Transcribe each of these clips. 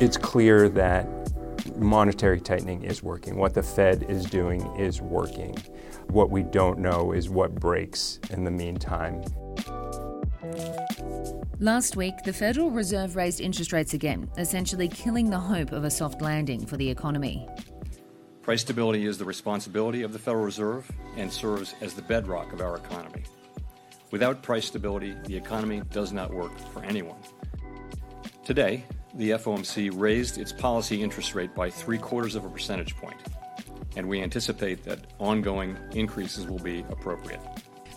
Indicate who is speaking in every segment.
Speaker 1: it's clear that monetary tightening is working. What the Fed is doing is working. What we don't know is what breaks in the meantime.
Speaker 2: Last week, the Federal Reserve raised interest rates again, essentially killing the hope of a soft landing for the economy.
Speaker 3: Price stability is the responsibility of the Federal Reserve and serves as the bedrock of our economy. Without price stability, the economy does not work for anyone. Today, the FOMC raised its policy interest rate by three quarters of a percentage point, and we anticipate that ongoing increases will be appropriate.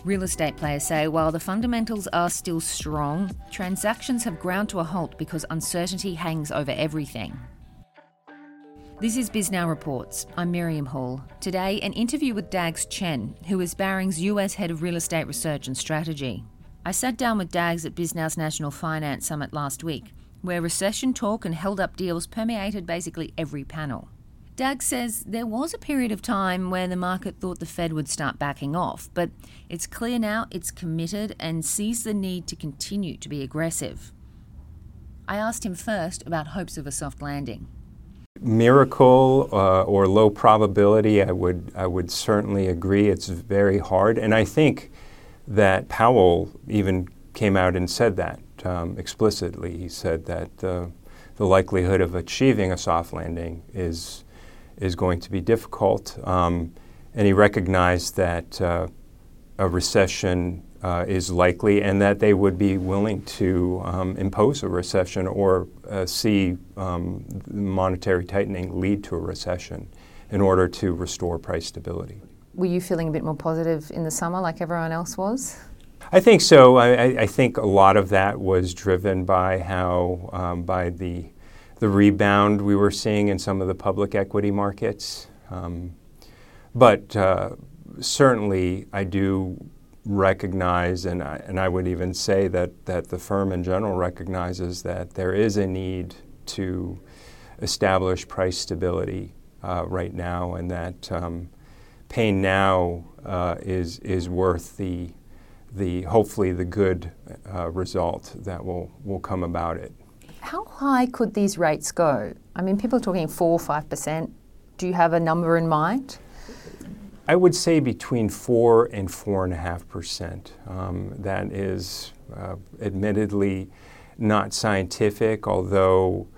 Speaker 2: Real estate players say while the fundamentals are still strong, transactions have ground to a halt because uncertainty hangs over everything. This is Bisnow Reports. I'm Miriam Hall. Today, an interview with Dags Chen, who is Barings US Head of Real Estate Research and Strategy. I sat down with Dags at Bisnow's National Finance Summit last week where recession talk and held up deals permeated basically every panel. Dag says there was a period of time where the market thought the Fed would start backing off, but it's clear now it's committed and sees the need to continue to be aggressive. I asked him first about hopes of a soft landing.
Speaker 1: Miracle uh, or low probability, I would, I would certainly agree. It's very hard. And I think that Powell even came out and said that um, explicitly. He said that the likelihood of achieving a soft landing is, is going to be difficult. Um, and he recognized that uh, a recession uh, is likely and that they would be willing to um, impose a recession or uh, see um, monetary tightening lead to a recession in order to restore price stability.
Speaker 2: Were you feeling a bit more positive in the summer like everyone else was?
Speaker 1: I think so. I, I, think a lot of that was driven by how, um, by the, the rebound we were seeing in some of the public equity markets. Um, but uh, certainly, I do recognize, and I, and I would even say that, that the firm in general recognizes that there is a need to establish price stability uh, right now, and that um, pain now uh, is, is worth the the hopefully the good uh, result that will, will come about it.
Speaker 2: How high could these rates go? I mean, people are talking four or five percent. Do you have a number in mind?
Speaker 1: I would say between four and four and a half percent. Um, that is uh, admittedly not scientific, although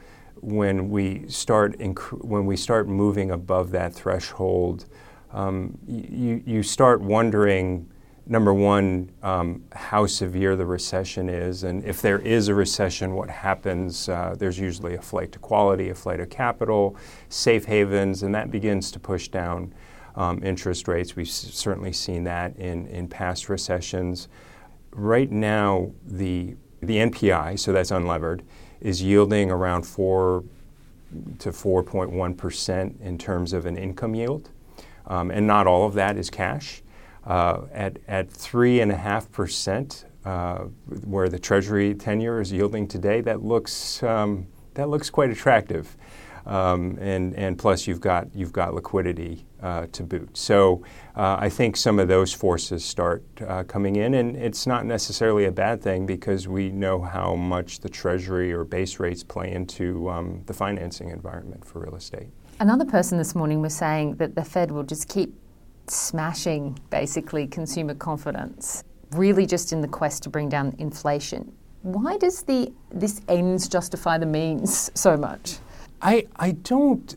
Speaker 1: when we start inc- when we start moving above that threshold, um, you you start wondering number one, um, how severe the recession is, and if there is a recession, what happens. Uh, there's usually a flight to quality, a flight of capital, safe havens, and that begins to push down um, interest rates. We've s- certainly seen that in, in past recessions. Right now, the, the NPI, so that's unlevered, is yielding around 4 to 4.1 percent in terms of an income yield. Um, and not all of that is cash. Uh, at at three and a half percent, uh, where the Treasury ten-year is yielding today, that looks um, that looks quite attractive. Um, and and plus you've got you've got liquidity uh, to boot. So uh, I think some of those forces start coming in, and it's not necessarily a bad thing because we know how much the Treasury or base rates play into um, the financing environment for real estate.
Speaker 2: Another person this morning was saying that the Fed will just keep smashing basically consumer confidence, really just in the quest to bring down inflation. Why does the this ends justify the means so much?
Speaker 1: I I don't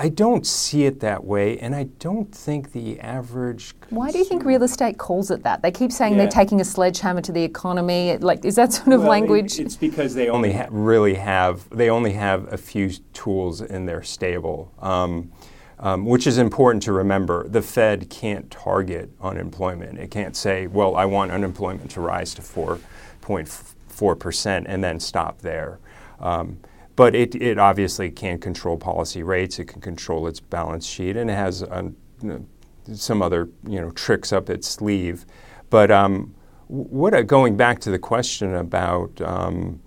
Speaker 1: I don't see it that way, and I don't think the average.
Speaker 2: Why do you think real estate calls it that? They keep saying yeah. they're taking a sledgehammer to the economy. Like, is that sort of
Speaker 1: well,
Speaker 2: language?
Speaker 1: It, it's because they only ha- really have they only have a few tools in their stable. Um, um, which is important to remember. The Fed can't target unemployment. It can't say, well, I want unemployment to rise to 4.4% and then stop there. Um, but it, it obviously can control policy rates, it can control its balance sheet, and it has um, some other you know, tricks up its sleeve. But um, what, going back to the question about um,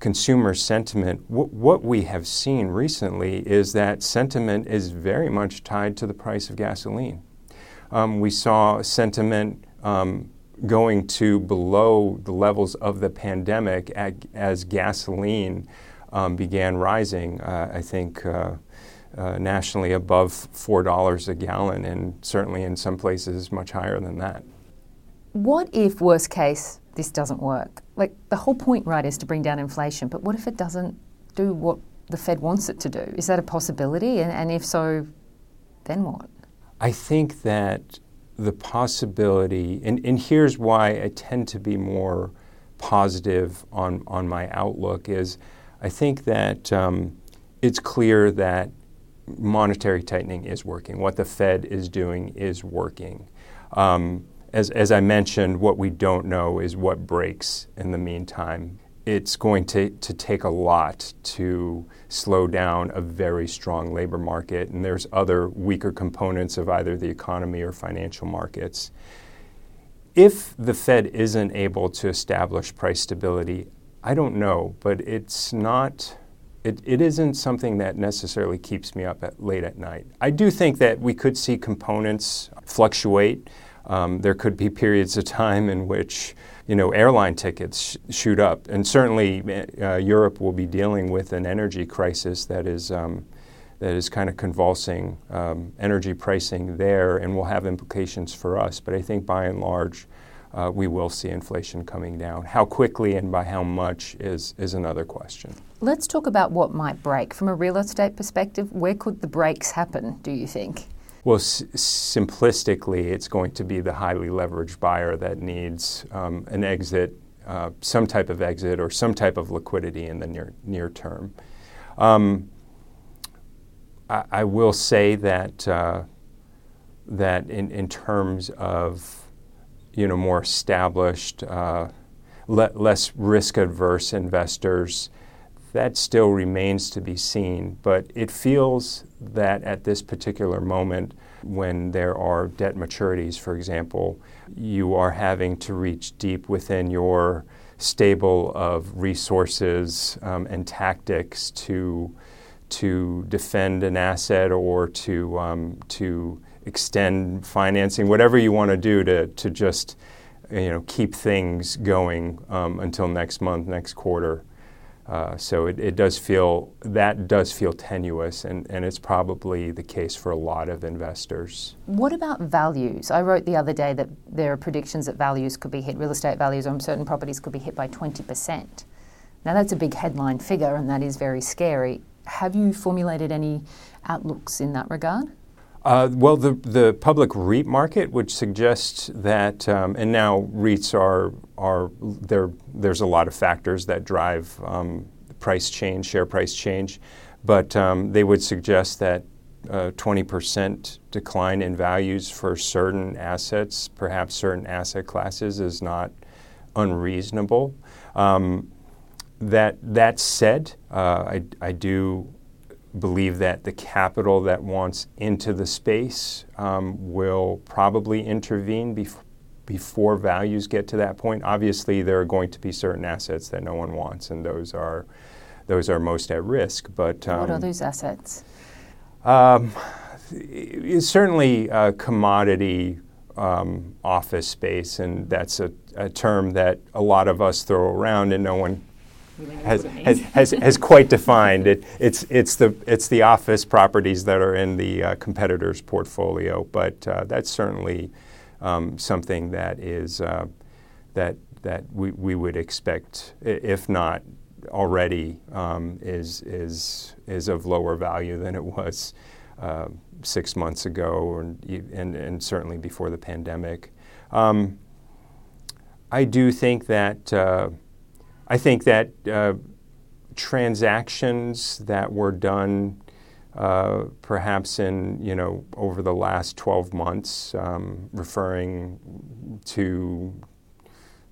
Speaker 1: consumer sentiment, w- what we have seen recently is that sentiment is very much tied to the price of gasoline. Um, we saw sentiment um, going to below the levels of the pandemic as gasoline um, began rising, uh, I think uh, uh, nationally above $4 a gallon, and certainly in some places much higher than that.
Speaker 2: What if, worst case, this doesn't work? Like, the whole point, right, is to bring down inflation, but what if it doesn't do what the Fed wants it to do? Is that a possibility? And, and if so, then what?
Speaker 1: I think that the possibility, and, and here's why I tend to be more positive on, on my outlook, is I think that um, it's clear that monetary tightening is working. What the Fed is doing is working. Um, as, as I mentioned, what we don't know is what breaks in the meantime. It's going to, to take a lot to slow down a very strong labor market, and there's other weaker components of either the economy or financial markets. If the Fed isn't able to establish price stability, I don't know, but it's not it, it isn't something that necessarily keeps me up at, late at night. I do think that we could see components fluctuate. Um, there could be periods of time in which you know airline tickets sh- shoot up, and certainly uh, Europe will be dealing with an energy crisis that is um, that is kind of convulsing um, energy pricing there, and will have implications for us. But I think by and large, uh, we will see inflation coming down. How quickly and by how much is, is another question.
Speaker 2: Let's talk about what might break. From a real estate perspective, where could the breaks happen, do you think?
Speaker 1: Well, s- simplistically, it's going to be the highly leveraged buyer that needs um, an exit, uh, some type of exit, or some type of liquidity in the near, near term. Um, I, I, will say that, uh, that in, in terms of you know, more established, uh, le- less risk adverse investors, that still remains to be seen. But it feels that at this particular moment, when there are debt maturities, for example, you are having to reach deep within your stable of resources um, and tactics to to defend an asset or to um, to extend financing, whatever you want to do to, to just you know, keep things going um, until next month, next quarter. Uh, so it, it, does feel that does feel tenuous, and, and it's probably the case for a lot of investors.
Speaker 2: What about values? I wrote the other day that there are predictions that values could be hit, real estate values on certain properties could be hit by 20%. Now that's a big headline figure, and that is very scary. Have you formulated any outlooks in that regard?
Speaker 1: Uh, well, the, the public REIT market would suggest that, um, and now REITs are, are there, there's a lot of factors that drive um, price change, share price change, but um, they would suggest that uh, 20% decline in values for certain assets, perhaps certain asset classes, is not unreasonable. Um, that, that said, uh, I, I do believe that the capital that wants into the space um, will probably intervene bef- before values get to that point. Obviously, there are going to be certain assets that no one wants, and those are those are most at risk. But
Speaker 2: um, what are those assets?
Speaker 1: Um, certainly uh, commodity um, office space, and that's a, a term that a lot of us throw around, and no one has, has, has, has, quite defined. It, it's, it's, the, it's the office properties that are in the uh, competitor's portfolio, but uh, that's certainly um, something that is uh, that, that we, we would expect, if not already, um, is, is, is of lower value than it was uh, six months ago and, and, and, certainly before the pandemic. Um, I do think that uh, I think that uh, transactions that were done uh, perhaps in, you know, over the last 12 months, um, referring to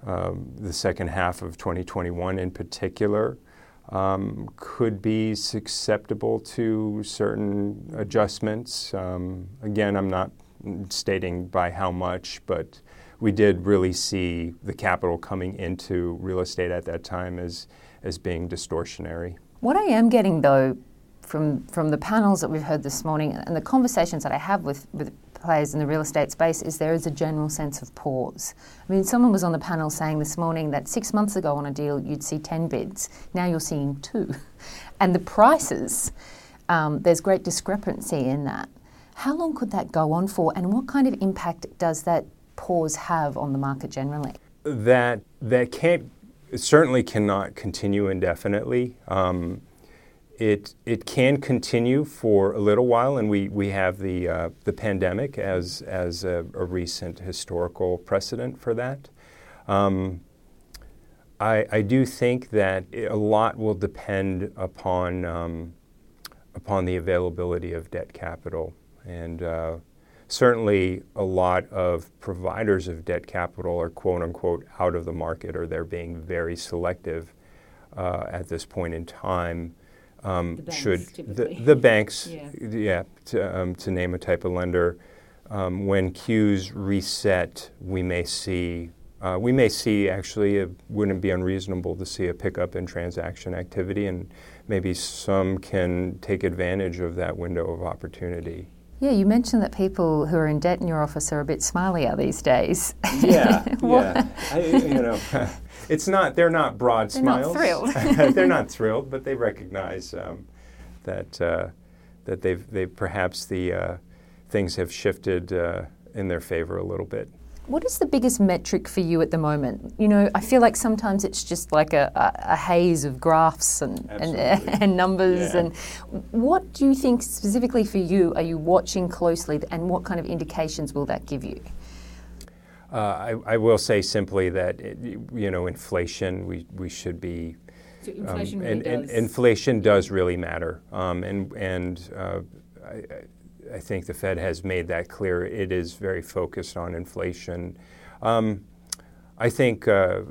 Speaker 1: um, the second half of 2021 in particular, um, could be susceptible to certain adjustments. Um, again, I'm not stating by how much, but we did really see the capital coming into real estate at that time as, as being distortionary.
Speaker 2: What I am getting though from, from the panels that we've heard this morning and the conversations that I have with, with players in the real estate space is there is a general sense of pause. I mean, someone was on the panel saying this morning that six months ago on a deal you'd see 10 bids, now you're seeing two. And the prices, um, there's great discrepancy in that. How long could that go on for, and what kind of impact does that pause have on the market generally?
Speaker 1: That that can't certainly cannot continue indefinitely. Um, it it can continue for a little while, and we, we have the uh, the pandemic as as a, a, recent historical precedent for that. Um, I, I do think that a lot will depend upon um, upon the availability of debt capital, and uh, certainly a lot of providers of debt capital are quote unquote out of the market, or they're being very selective uh, at this point in time.
Speaker 2: Um, the
Speaker 1: should
Speaker 2: the,
Speaker 1: the, banks,
Speaker 2: yeah,
Speaker 1: yeah to, um, to, name a type of lender, um, when queues reset, we may see uh, we may see actually it wouldn't be unreasonable to see a pickup in transaction activity, and maybe some can take advantage of that window of opportunity.
Speaker 2: Yeah, you mentioned that people who are in debt in your office are a bit smilier these days.
Speaker 1: Yeah, yeah. I, you know, it's not. They're not broad
Speaker 2: they're
Speaker 1: smiles.
Speaker 2: Not thrilled.
Speaker 1: they're not thrilled, but they recognize um, that uh, that they've they perhaps the uh, things have shifted uh, in their favor a little bit.
Speaker 2: What is the biggest metric for you at the moment? You know, I feel like sometimes it's just like a, a, a haze of graphs and, and, and, numbers.
Speaker 1: Yeah.
Speaker 2: And what do you think specifically for you are you watching closely, and what kind of indications will that give you?
Speaker 1: Uh, I, I, will say simply that it, you know inflation we, we should be
Speaker 2: so inflation
Speaker 1: um,
Speaker 2: really
Speaker 1: and,
Speaker 2: does.
Speaker 1: and, inflation does really matter um, and and uh, I, I, think the Fed has made that clear. It is very focused on inflation. Um, I think uh,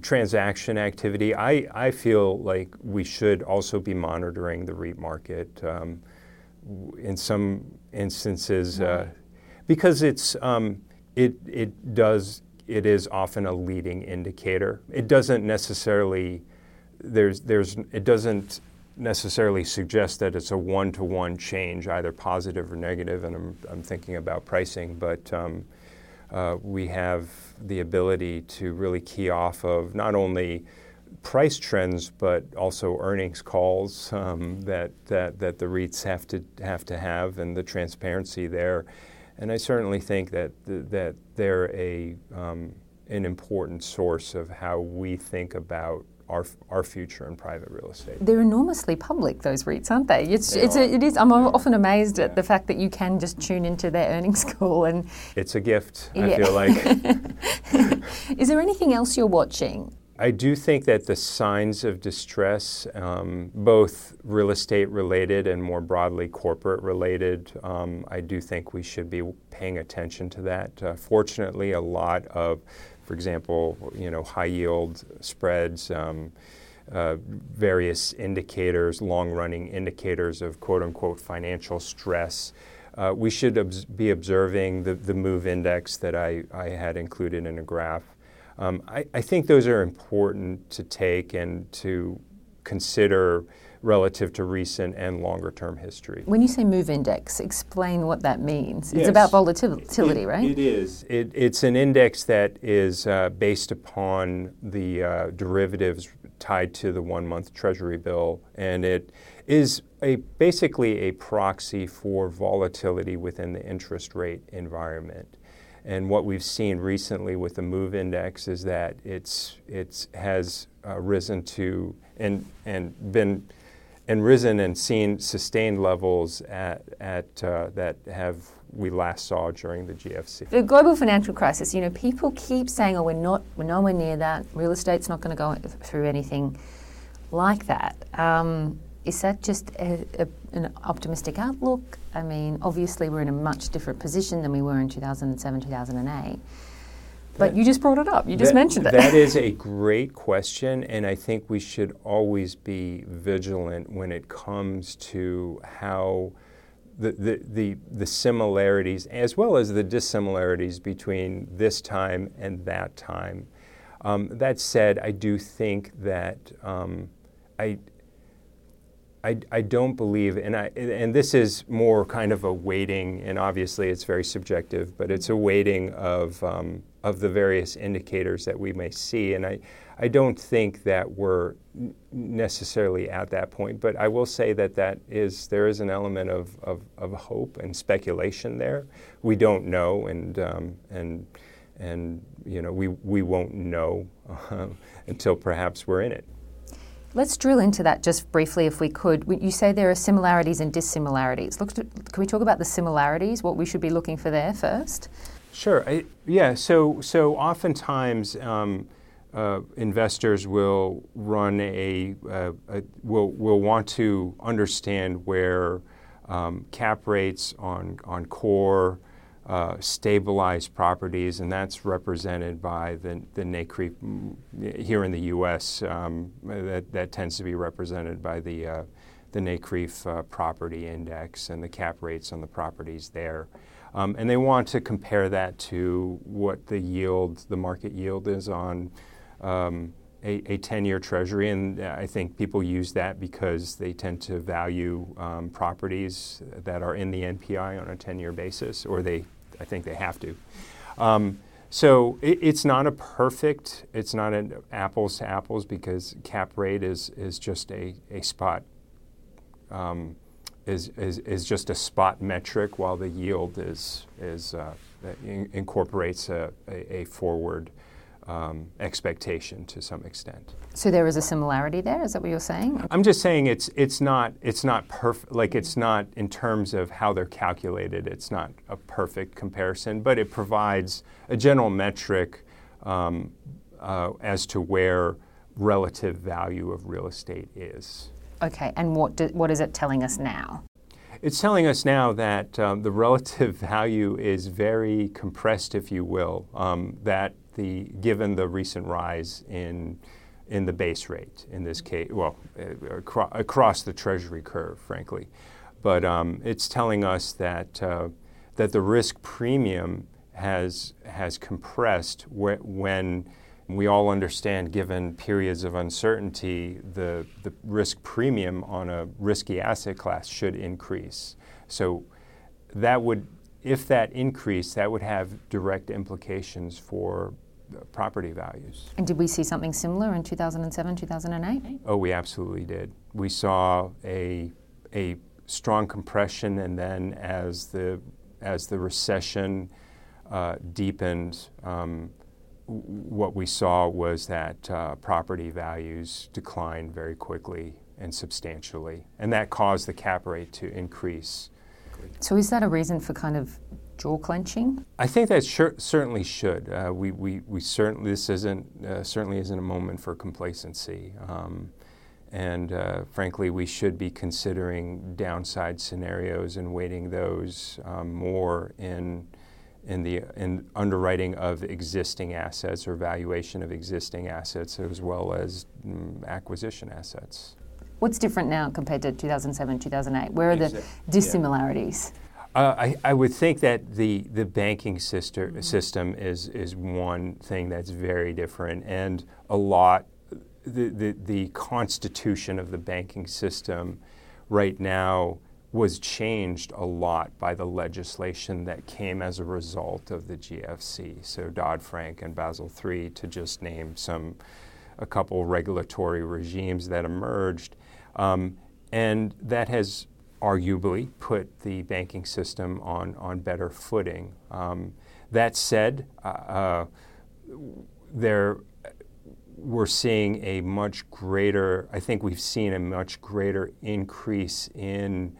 Speaker 1: transaction activity I, I feel like we should also be monitoring the REIT market um, in some instances uh, because it's um, it, it does it is often a leading indicator. It doesn't necessarily there's there's it doesn't necessarily suggest that it's a one-to-one change, either positive or negative. And I'm, I'm thinking about pricing, but um, uh, we have the ability to really key off of not only price trends, but also earnings calls um, that, that that the REITs have to have to have, and the transparency there. And I certainly think that th- that they're a um, an important source of how we think about our, our future in private real estate.
Speaker 2: They're enormously public, those REITs, aren't they? It's,
Speaker 1: they
Speaker 2: it's a, it is. I'm
Speaker 1: they
Speaker 2: often amazed
Speaker 1: yeah.
Speaker 2: at the fact that you can just tune into their earnings call and.
Speaker 1: It's a gift.
Speaker 2: Yeah.
Speaker 1: I feel like.
Speaker 2: is there anything else you're watching?
Speaker 1: I do think that the signs of distress, um, both real estate related and more broadly corporate related, um, I do think we should be paying attention to that. Uh, fortunately, a lot of, for example, you know, high yield spreads. Um, uh, various indicators, long running indicators of quote unquote financial stress. Uh, we should obs- be observing the, the MOVE index that I, I had included in a graph. Um, I, I, think those are important to take and to consider relative to recent and longer term history.
Speaker 2: When you say move index, explain what that means.
Speaker 1: Yes.
Speaker 2: It's about volatility,
Speaker 1: it,
Speaker 2: right?
Speaker 1: It is. It, it's an index that is uh, based upon the uh, derivatives tied to the one month Treasury bill, and it is a, basically a proxy for volatility within the interest rate environment. And what we've seen recently with the MOVE index is that it's it's has uh, risen to and and been and risen and seen sustained levels at at uh, that have we last saw during the GFC.
Speaker 2: The global financial crisis. You know, people keep saying, "Oh, we're not, we're nowhere near that. Real estate's not going to go through anything like that." Um, is that just a, a, an optimistic outlook? I mean, obviously, we're in a much different position than we were in 2007, 2008. But
Speaker 1: that,
Speaker 2: you just brought it up. You just
Speaker 1: that,
Speaker 2: mentioned it.
Speaker 1: That is a great question, and I think we should always be vigilant when it comes to how the, the, the, the similarities as well as the dissimilarities between this time and that time. Um, that said, I do think that um, I, I, I don't believe, and I and this is more kind of a weighting, and obviously it's very subjective, but it's a weighting of um, of the various indicators that we may see, and I I don't think that we're necessarily at that point, but I will say that that is there is an element of, of, of hope and speculation there. We don't know, and um, and and you know we we won't know uh, until perhaps we're in it.
Speaker 2: Let's drill into that just briefly, if we could. You say there are similarities and dissimilarities. Look, can we talk about the similarities? What we should be looking for there first?
Speaker 1: Sure. I, yeah. So, so oftentimes um, uh, investors will run a, uh, a, will will want to understand where um, cap rates on on core uh, stabilized properties, and that's represented by the, the NCREIF mm, here in the U.S. Um, that, that tends to be represented by the, uh, the NCREIF uh, property index and the cap rates on the properties there. Um, and they want to compare that to what the yield, the market yield is on um, a, 10 year treasury. And I think people use that because they tend to value um, properties that are in the NPI on a 10 year basis, or they I think they have to. Um, so it, it's not a perfect, it's not an apples to apples because cap rate is, is just a, a spot, um, is, is, is just a spot metric while the yield is, is uh, in, incorporates a, a, a forward um, expectation to some extent.
Speaker 2: So there is a similarity there. Is that what you're saying?
Speaker 1: I'm just saying it's it's not it's not perfect. Like it's not in terms of how they're calculated. It's not a perfect comparison, but it provides a general metric um, uh, as to where relative value of real estate is.
Speaker 2: Okay, and what do, what is it telling us now?
Speaker 1: It's telling us now that um, the relative value is very compressed, if you will. Um, that the given the recent rise in in the base rate in this case, well, uh, acro- across the Treasury curve, frankly. But um, it's telling us that uh, that the risk premium has has compressed wh- when we all understand, given periods of uncertainty, the, the risk premium on a risky asset class should increase. So that would, if that increased, that would have direct implications for property values.
Speaker 2: And did we see something similar in 2007, 2008?
Speaker 1: Oh, we absolutely did. We saw a, a strong compression, and then as the, as the recession uh, deepened, um, what we saw was that uh, property values declined very quickly and substantially, and that caused the cap rate to increase.
Speaker 2: So, is that a reason for kind of jaw clenching?
Speaker 1: I think that sure, certainly should. Uh, we, we, we certainly this isn't uh, certainly isn't a moment for complacency, um, and uh, frankly, we should be considering downside scenarios and weighting those um, more in in the in underwriting of existing assets or valuation of existing assets as well as mm, acquisition assets.
Speaker 2: What's different now compared to 2007, 2008? Where are the dissimilarities? Yeah.
Speaker 1: Uh, I, I, would think that the, the banking sister, mm-hmm. system is, is one thing that's very different, and a lot, the, the, the constitution of the banking system right now was changed a lot by the legislation that came as a result of the GFC. So Dodd Frank and Basel III, to just name some, a couple regulatory regimes that emerged. Um, and that has arguably put the banking system on, on better footing. Um, that said, uh, uh, there, we're seeing a much greater, I think we've seen a much greater increase in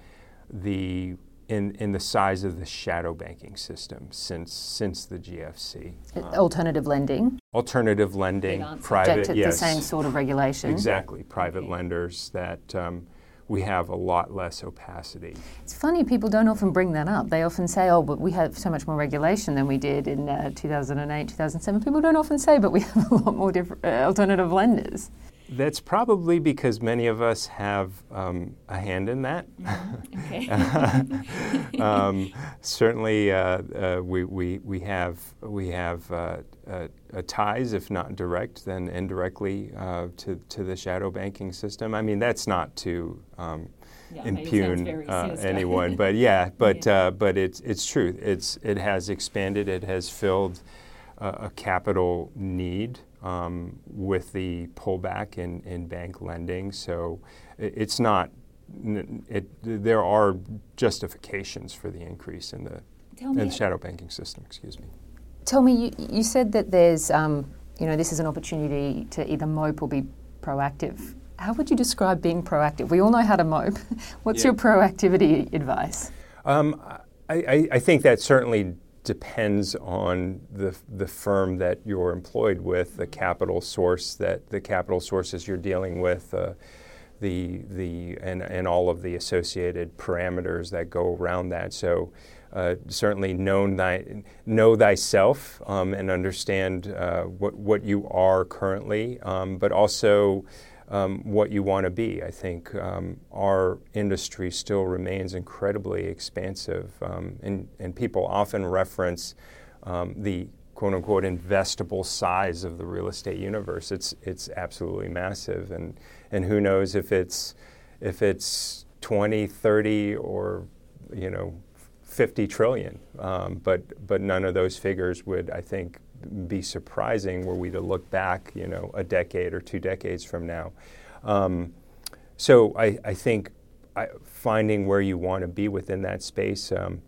Speaker 1: the in, in the size of the shadow banking system since since the GFC.
Speaker 2: Um, alternative lending.
Speaker 1: Alternative lending, private,
Speaker 2: to
Speaker 1: yes,
Speaker 2: the same sort of regulation.
Speaker 1: Exactly, private okay. lenders that um, we have a lot less opacity.
Speaker 2: It's funny, people don't often bring that up. They often say, oh, but we have so much more regulation than we did in uh, 2008, 2007. People don't often say, but we have a lot more different, uh, alternative lenders.
Speaker 1: That's probably because many of us have um, a hand in that.
Speaker 2: Mm-hmm.
Speaker 1: um, certainly, uh, uh, we, we, we have, we have uh, uh, ties, if not direct, then indirectly uh, to, to the shadow banking system. I mean, that's not to um,
Speaker 2: Yeah, I know, it sounds
Speaker 1: impugn uh, anyone, but yeah, but
Speaker 2: Yeah.
Speaker 1: uh, but it's it's true. It's it has expanded. It has filled uh, a capital need um, with the pullback in, in bank lending. So i- it's not. It, there are justifications for the increase in the
Speaker 2: Tell
Speaker 1: in the shadow banking system. Excuse me.
Speaker 2: tell me, you, you said that there's, um, you know, this is an opportunity to either mope or be proactive. How would you describe being proactive? We all know how to mope. What's
Speaker 1: Yeah.
Speaker 2: your proactivity advice?
Speaker 1: Um, I, I, I think that certainly depends on the, the firm that you're employed with, the capital source that the capital sources you're dealing with, uh, the the and, and all of the associated parameters that go around that. So. Uh, certainly know, thy, know thyself um, and understand uh, what, what you are currently, um, but also um, what you want to be. I think um, our industry still remains incredibly expansive, um, and, and people often reference um, the quote unquote investable size of the real estate universe. It's, it's absolutely massive, and, and who knows if it's, if it's 20, 30, or you know, 50 trillion. Um, but, but none of those figures would, I think, be surprising were we to look back, you know, a decade or two decades from now. Um, so I, I think I, finding where you want to be within that space, um,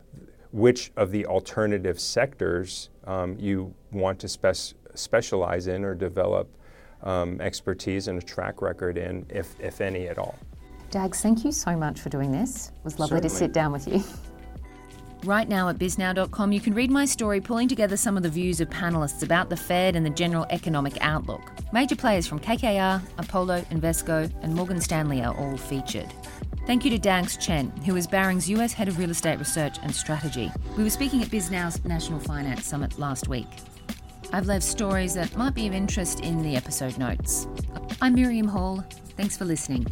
Speaker 1: which of the alternative sectors um, you want to spec- specialize in or develop um, expertise and a track record in, if, if any at all.
Speaker 2: Dags, thank you so much for doing this. It was lovely to sit down with you. Right now at bisnow.com, you can read my story pulling together some of the views of panelists about the Fed and the general economic outlook. Major players from KKR, Apollo, Invesco, and Morgan Stanley are all featured. Thank you to Dags Chen, who is Baring's US Head of Real Estate Research and Strategy. We were speaking at Bisnow's National Finance Summit last week. I've left stories that might be of interest in the episode notes. I'm Miriam Hall. Thanks for listening.